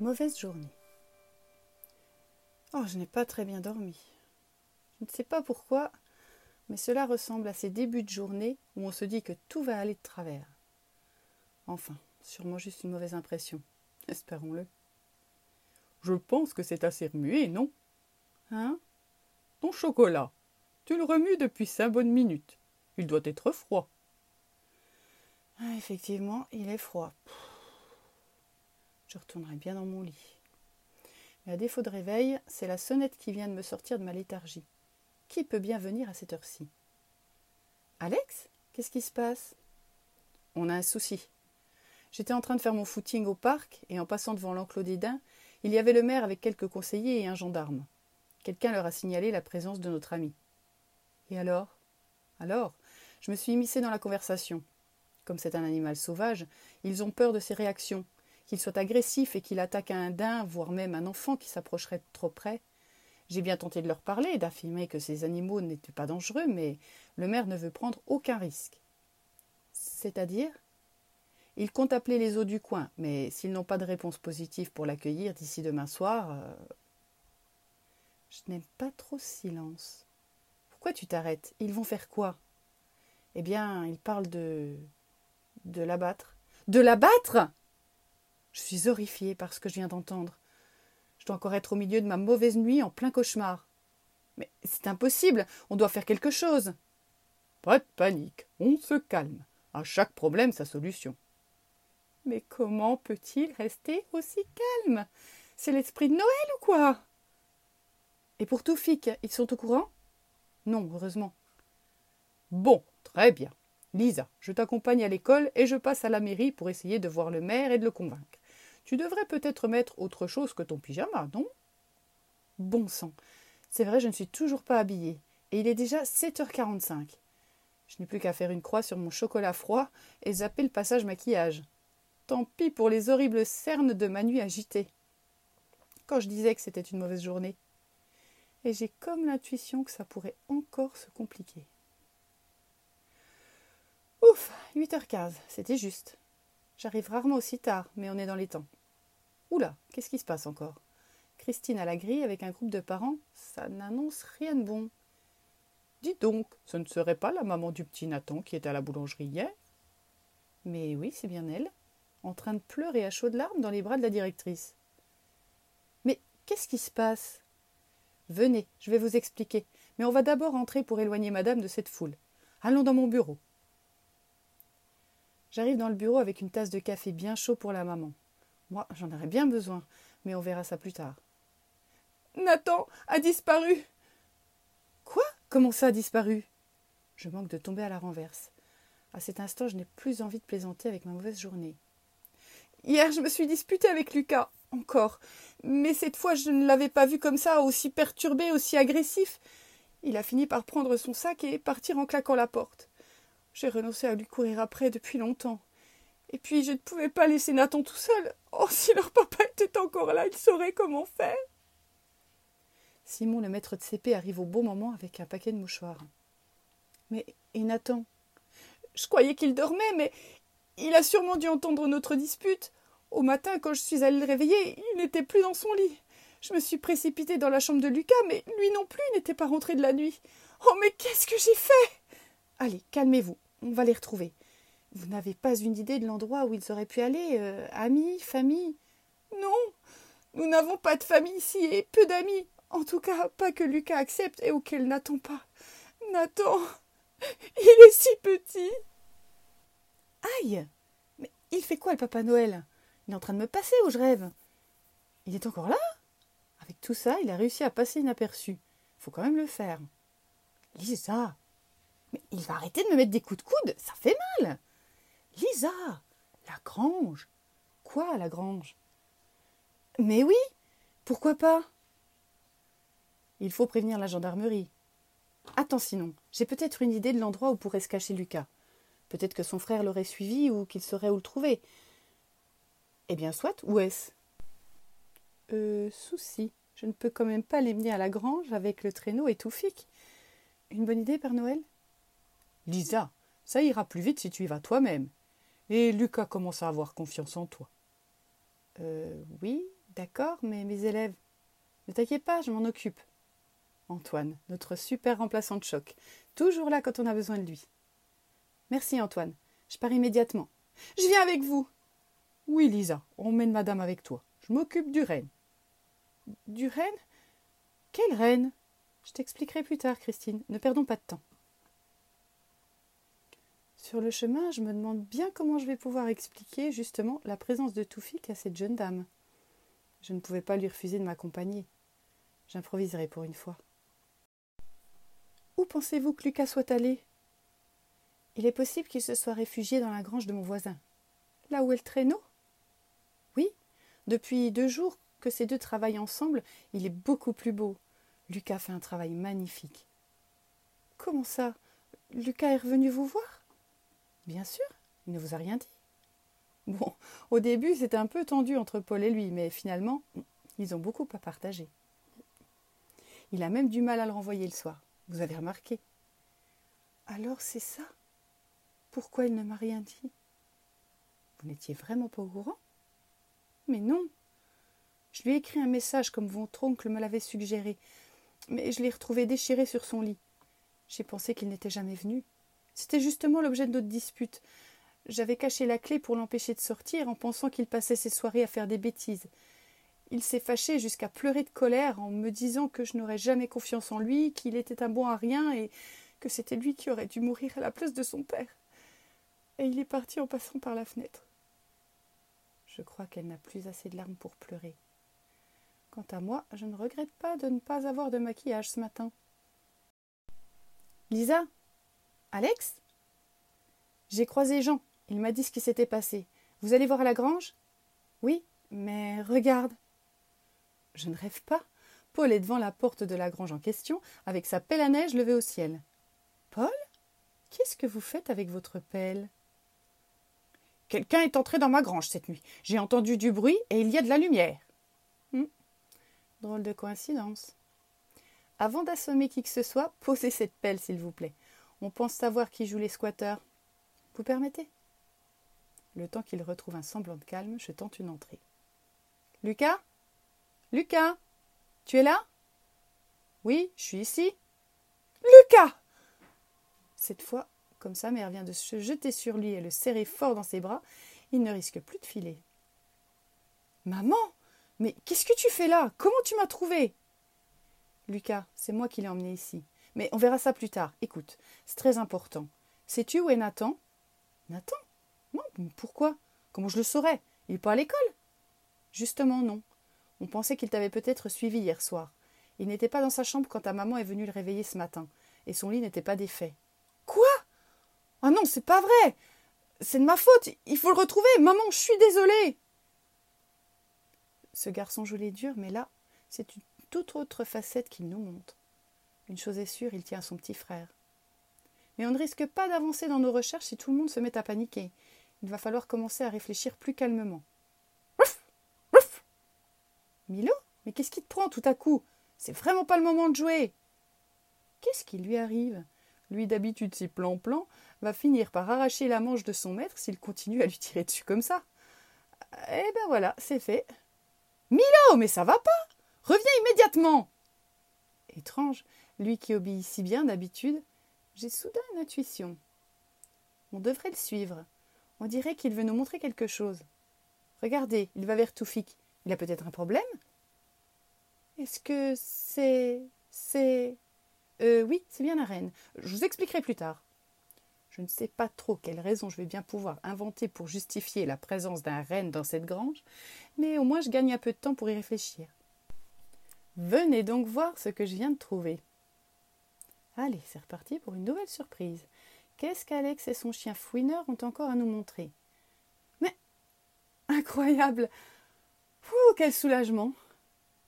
Mauvaise journée. Oh, je n'ai pas très bien dormi. Je ne sais pas pourquoi, mais cela ressemble à ces débuts de journée où on se dit que tout va aller de travers. Enfin, sûrement juste une mauvaise impression. Espérons-le. Je pense que c'est assez remué, non? Hein? Ton chocolat. Tu le remues depuis cinq bonnes minutes. Il doit être froid. ah, Effectivement, il est froid. Je retournerai bien dans mon lit. Mais à défaut de réveil, c'est la sonnette qui vient de me sortir de ma léthargie. Qui peut bien venir à cette heure-ci? Alex? Qu'est-ce qui se passe? On a un souci. J'étais en train de faire mon footing au parc et en passant devant l'enclos des daims, il y avait le maire avec quelques conseillers et un gendarme. Quelqu'un leur a signalé la présence de notre ami. Et alors? Alors, je me suis immiscée dans la conversation. Comme c'est un animal sauvage, ils ont peur de ses réactions, qu'il soit agressif et qu'il attaque un daim, voire même un enfant qui s'approcherait trop près. J'ai bien tenté de leur parler, d'affirmer que ces animaux n'étaient pas dangereux, mais le maire ne veut prendre aucun risque. C'est-à-dire? Il compte appeler les eaux du coin, mais s'ils n'ont pas de réponse positive pour l'accueillir d'ici demain soir. Euh... Je n'aime pas trop ce silence. Pourquoi tu t'arrêtes? Ils vont faire quoi? Eh bien, ils parlent de. de l'abattre. De l'abattre? Je suis horrifiée par ce que je viens d'entendre. Je dois encore être au milieu de ma mauvaise nuit en plein cauchemar. Mais c'est impossible, on doit faire quelque chose. Pas de panique, on se calme. À chaque problème, sa solution. Mais comment peut-il rester aussi calme? C'est l'esprit de Noël ou quoi? Et pour Toufik, ils sont au courant? Non, heureusement. Bon, très bien. Lisa, je t'accompagne à l'école et je passe à la mairie pour essayer de voir le maire et de le convaincre. Tu devrais peut-être mettre autre chose que ton pyjama, non? Bon sang. C'est vrai, je ne suis toujours pas habillée. Et il est déjà 7h45. Je n'ai plus qu'à faire une croix sur mon chocolat froid et zapper le passage maquillage. Tant pis pour les horribles cernes de ma nuit agitée. Quand je disais que c'était une mauvaise journée. Et j'ai comme l'intuition que ça pourrait encore se compliquer. Ouf, 8h15, c'était juste. J'arrive rarement aussi tard, mais on est dans les temps. Oula, qu'est-ce qui se passe encore? Christine à la grille avec un groupe de parents, ça n'annonce rien de bon. Dis donc, ce ne serait pas la maman du petit Nathan qui est à la boulangerie hier? Mais oui, c'est bien elle, en train de pleurer à chaudes larmes dans les bras de la directrice. Mais qu'est-ce qui se passe? Venez, je vais vous expliquer, mais on va d'abord entrer pour éloigner madame de cette foule. Allons dans mon bureau. J'arrive dans le bureau avec une tasse de café bien chaud pour la maman. Moi, j'en aurais bien besoin, mais on verra ça plus tard. Nathan a disparu. Quoi? Comment ça a disparu? Je manque de tomber à la renverse. À cet instant, je n'ai plus envie de plaisanter avec ma mauvaise journée. Hier, je me suis disputée avec Lucas, encore. Mais cette fois, je ne l'avais pas vu comme ça, aussi perturbé, aussi agressif. Il a fini par prendre son sac et partir en claquant la porte. J'ai renoncé à lui courir après depuis longtemps. Et puis je ne pouvais pas laisser Nathan tout seul. Oh, si leur papa était encore là, il saurait comment faire. Simon, le maître de CP, arrive au bon moment avec un paquet de mouchoirs. Mais et Nathan? Je croyais qu'il dormait, mais il a sûrement dû entendre notre dispute. Au matin, quand je suis allée le réveiller, il n'était plus dans son lit. Je me suis précipitée dans la chambre de Lucas, mais lui non plus n'était pas rentré de la nuit. Oh, mais qu'est-ce que j'ai fait? Allez, calmez-vous, on va les retrouver. Vous n'avez pas une idée de l'endroit où ils auraient pu aller euh, Amis Famille? Non, nous n'avons pas de famille ici et peu d'amis. En tout cas, pas que Lucas accepte et auquel n'attend pas. Nathan, il est si petit. Aïe Mais il fait quoi le Papa Noël? Il est en train de me passer ou je rêve Il est encore là? Avec tout ça, il a réussi à passer inaperçu. Faut quand même le faire. Lisa Il va arrêter de me mettre des coups de coude, ça fait mal Lisa La grange Quoi, la grange? Mais oui Pourquoi pas? Il faut prévenir la gendarmerie. Attends sinon, j'ai peut-être une idée de l'endroit où pourrait se cacher Lucas. Peut-être que son frère l'aurait suivi ou qu'il saurait où le trouver. Eh bien, soit, où est-ce? Euh, souci. Je ne peux quand même pas les mener à la grange avec le traîneau fic. Une bonne idée, Père Noël? Lisa, ça ira plus vite si tu y vas toi-même. Et Lucas commence à avoir confiance en toi. Euh, oui, D'accord, mais mes élèves. Ne t'inquiète pas, je m'en occupe. Antoine, notre super remplaçant de choc, toujours là quand on a besoin de lui. Merci Antoine, je pars immédiatement. Je viens avec vous. Oui, Lisa, emmène madame avec toi. Je m'occupe du renne. Du renne? Quelle reine Je t'expliquerai plus tard, Christine. Ne perdons pas de temps. Sur le chemin, je me demande bien comment je vais pouvoir expliquer justement la présence de Toufik à cette jeune dame. Je ne pouvais pas lui refuser de m'accompagner. J'improviserai pour une fois. Où pensez-vous que Lucas soit allé? Il est possible qu'il se soit réfugié dans la grange de mon voisin. Là où est le traîneau? Oui, depuis deux jours que ces deux travaillent ensemble, il est beaucoup plus beau. Lucas fait un travail magnifique. Comment ça? Lucas est revenu vous voir? Bien sûr, il ne vous a rien dit. Bon, au début, c'était un peu tendu entre Paul et lui, mais finalement, ils ont beaucoup à partager. Il a même du mal à le renvoyer le soir. Vous avez remarqué Alors c'est ça? Pourquoi il ne m'a rien dit? Vous n'étiez vraiment pas au courant? Mais non Je lui ai écrit un message comme votre oncle me l'avait suggéré, mais je l'ai retrouvé déchiré sur son lit. J'ai pensé qu'il n'était jamais venu. C'était justement l'objet de notre dispute. J'avais caché la clé pour l'empêcher de sortir en pensant qu'il passait ses soirées à faire des bêtises. Il s'est fâché jusqu'à pleurer de colère en me disant que je n'aurais jamais confiance en lui, qu'il était un bon à rien et que c'était lui qui aurait dû mourir à la place de son père. Et il est parti en passant par la fenêtre. Je crois qu'elle n'a plus assez de larmes pour pleurer. Quant à moi, je ne regrette pas de ne pas avoir de maquillage ce matin. Lisa, Alex J'ai croisé Jean. Il m'a dit ce qui s'était passé. Vous allez voir à la grange? Oui, mais regarde. Je ne rêve pas. Paul est devant la porte de la grange en question, avec sa pelle à neige levée au ciel. Paul? Qu'est-ce que vous faites avec votre pelle? Quelqu'un est entré dans ma grange cette nuit. J'ai entendu du bruit et il y a de la lumière. Hum. Drôle de coïncidence. Avant d'assommer qui que ce soit, posez cette pelle, s'il vous plaît. On pense savoir qui joue les squatteurs. Vous permettez? Le temps qu'il retrouve un semblant de calme, je tente une entrée. Lucas? Lucas Tu es là? Oui, je suis ici. Lucas Cette fois, comme sa mère vient de se jeter sur lui et le serrer fort dans ses bras, il ne risque plus de filer. Maman Mais qu'est-ce que tu fais là? Comment tu m'as trouvé? Lucas, c'est moi qui l'ai emmené ici. Mais on verra ça plus tard. Écoute, c'est très important. Sais-tu où est Nathan? Nathan? Non, pourquoi? Comment je le saurais? Il n'est pas à l'école? Justement, non. On pensait qu'il t'avait peut-être suivi hier soir. Il n'était pas dans sa chambre quand ta maman est venue le réveiller ce matin, et son lit n'était pas défait. Quoi? Ah non, c'est pas vrai C'est de ma faute Il faut le retrouver Maman, je suis désolée Ce garçon les durs, mais là, c'est une toute autre facette qu'il nous montre. Une chose est sûre, il tient à son petit frère. Mais on ne risque pas d'avancer dans nos recherches si tout le monde se met à paniquer. Il va falloir commencer à réfléchir plus calmement. Milo? Mais qu'est-ce qui te prend tout à coup? C'est vraiment pas le moment de jouer Qu'est-ce qui lui arrive? Lui d'habitude si plan-plan va finir par arracher la manche de son maître s'il continue à lui tirer dessus comme ça. Eh ben voilà, c'est fait. Milo, mais ça va pas Reviens immédiatement Étrange, lui qui obéit si bien d'habitude, j'ai soudain une intuition. On devrait le suivre. On dirait qu'il veut nous montrer quelque chose. Regardez, il va vers Toufik. Il a peut-être un problème? Est-ce que c'est. c'est. Euh, oui, c'est bien la reine. Je vous expliquerai plus tard. Je ne sais pas trop quelle raison je vais bien pouvoir inventer pour justifier la présence d'un reine dans cette grange, mais au moins je gagne un peu de temps pour y réfléchir. Venez donc voir ce que je viens de trouver. Allez, c'est reparti pour une nouvelle surprise. Qu'est-ce qu'Alex et son chien fouineur ont encore à nous montrer? Mais incroyable! Ouh, quel soulagement!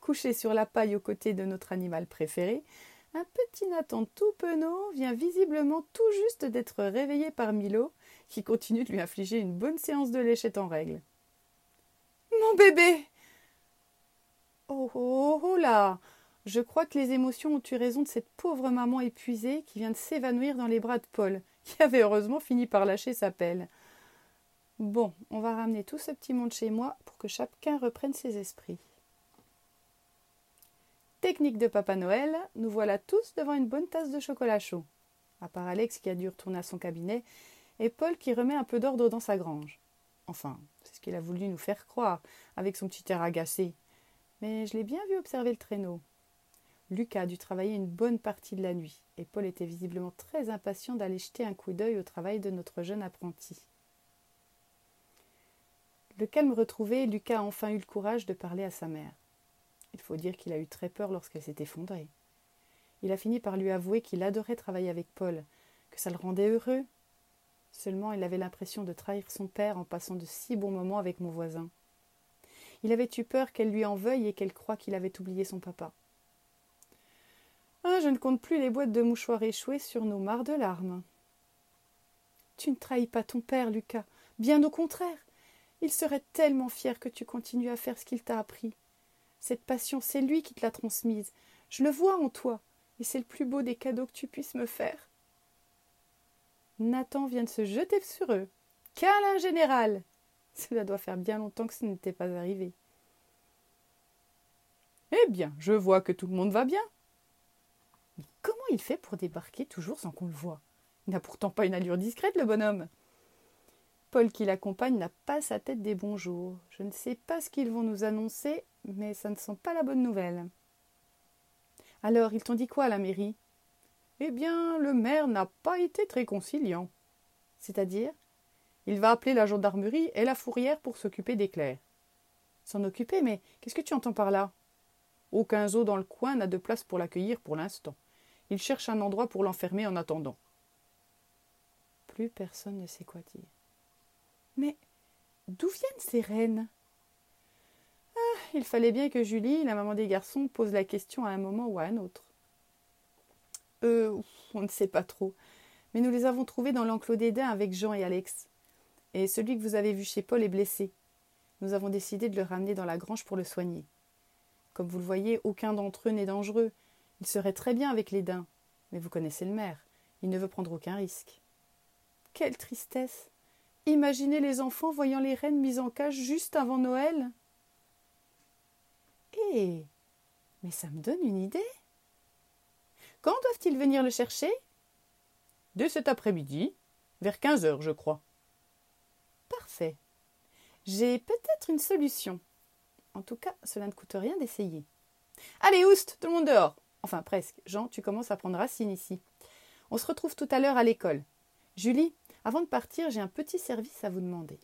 Couché sur la paille aux côtés de notre animal préféré, un petit Nathan tout penaud vient visiblement tout juste d'être réveillé par Milo, qui continue de lui infliger une bonne séance de léchette en règle. Mon bébé! Oh, oh, oh là Je crois que les émotions ont eu raison de cette pauvre maman épuisée qui vient de s'évanouir dans les bras de Paul, qui avait heureusement fini par lâcher sa pelle. Bon, on va ramener tout ce petit monde chez moi pour que chacun reprenne ses esprits. Technique de Papa Noël, nous voilà tous devant une bonne tasse de chocolat chaud. À part Alex qui a dû retourner à son cabinet, et Paul qui remet un peu d'ordre dans sa grange. Enfin, c'est ce qu'il a voulu nous faire croire, avec son petit air agacé. Mais je l'ai bien vu observer le traîneau. Lucas a dû travailler une bonne partie de la nuit, et Paul était visiblement très impatient d'aller jeter un coup d'œil au travail de notre jeune apprenti. Le calme retrouvé, Lucas a enfin eu le courage de parler à sa mère. Il faut dire qu'il a eu très peur lorsqu'elle s'est effondrée. Il a fini par lui avouer qu'il adorait travailler avec Paul, que ça le rendait heureux. Seulement il avait l'impression de trahir son père en passant de si bons moments avec mon voisin. Il avait eu peur qu'elle lui en veuille et qu'elle croie qu'il avait oublié son papa. Ah, je ne compte plus les boîtes de mouchoirs échouées sur nos mares de larmes. Tu ne trahis pas ton père, Lucas. Bien au contraire. Il serait tellement fier que tu continues à faire ce qu'il t'a appris. Cette passion, c'est lui qui te l'a transmise. Je le vois en toi, et c'est le plus beau des cadeaux que tu puisses me faire. Nathan vient de se jeter sur eux. Câlin général Cela doit faire bien longtemps que ce n'était pas arrivé. Eh bien, je vois que tout le monde va bien. Comment il fait pour débarquer toujours sans qu'on le voie? Il n'a pourtant pas une allure discrète, le bonhomme. Paul qui l'accompagne n'a pas sa tête des bons jours. Je ne sais pas ce qu'ils vont nous annoncer, mais ça ne sent pas la bonne nouvelle. Alors, ils t'ont dit quoi à la mairie? Eh bien, le maire n'a pas été très conciliant. C'est-à-dire Il va appeler la gendarmerie et la fourrière pour s'occuper des clercs. S'en occuper, mais qu'est-ce que tu entends par là? Aucun zoo dans le coin n'a de place pour l'accueillir pour l'instant. Il cherche un endroit pour l'enfermer en attendant. Plus personne ne sait quoi dire. Mais d'où viennent ces reines? Ah, Il fallait bien que Julie, la maman des garçons, pose la question à un moment ou à un autre. Euh, on ne sait pas trop. Mais nous les avons trouvées dans l'enclos d'Éden avec Jean et Alex. Et celui que vous avez vu chez Paul est blessé. Nous avons décidé de le ramener dans la grange pour le soigner. Comme vous le voyez, aucun d'entre eux n'est dangereux. Il serait très bien avec les daims. Mais vous connaissez le maire. Il ne veut prendre aucun risque. Quelle tristesse Imaginez les enfants voyant les reines mises en cage juste avant Noël. Eh Mais ça me donne une idée. Quand doivent-ils venir le chercher? Dès cet après-midi, vers quinze heures, je crois. Parfait. J'ai peut-être une solution. En tout cas, cela ne coûte rien d'essayer. Allez, oust, tout le monde dehors. Enfin, presque. Jean, tu commences à prendre racine ici. On se retrouve tout à l'heure à l'école. Julie, avant de partir, j'ai un petit service à vous demander.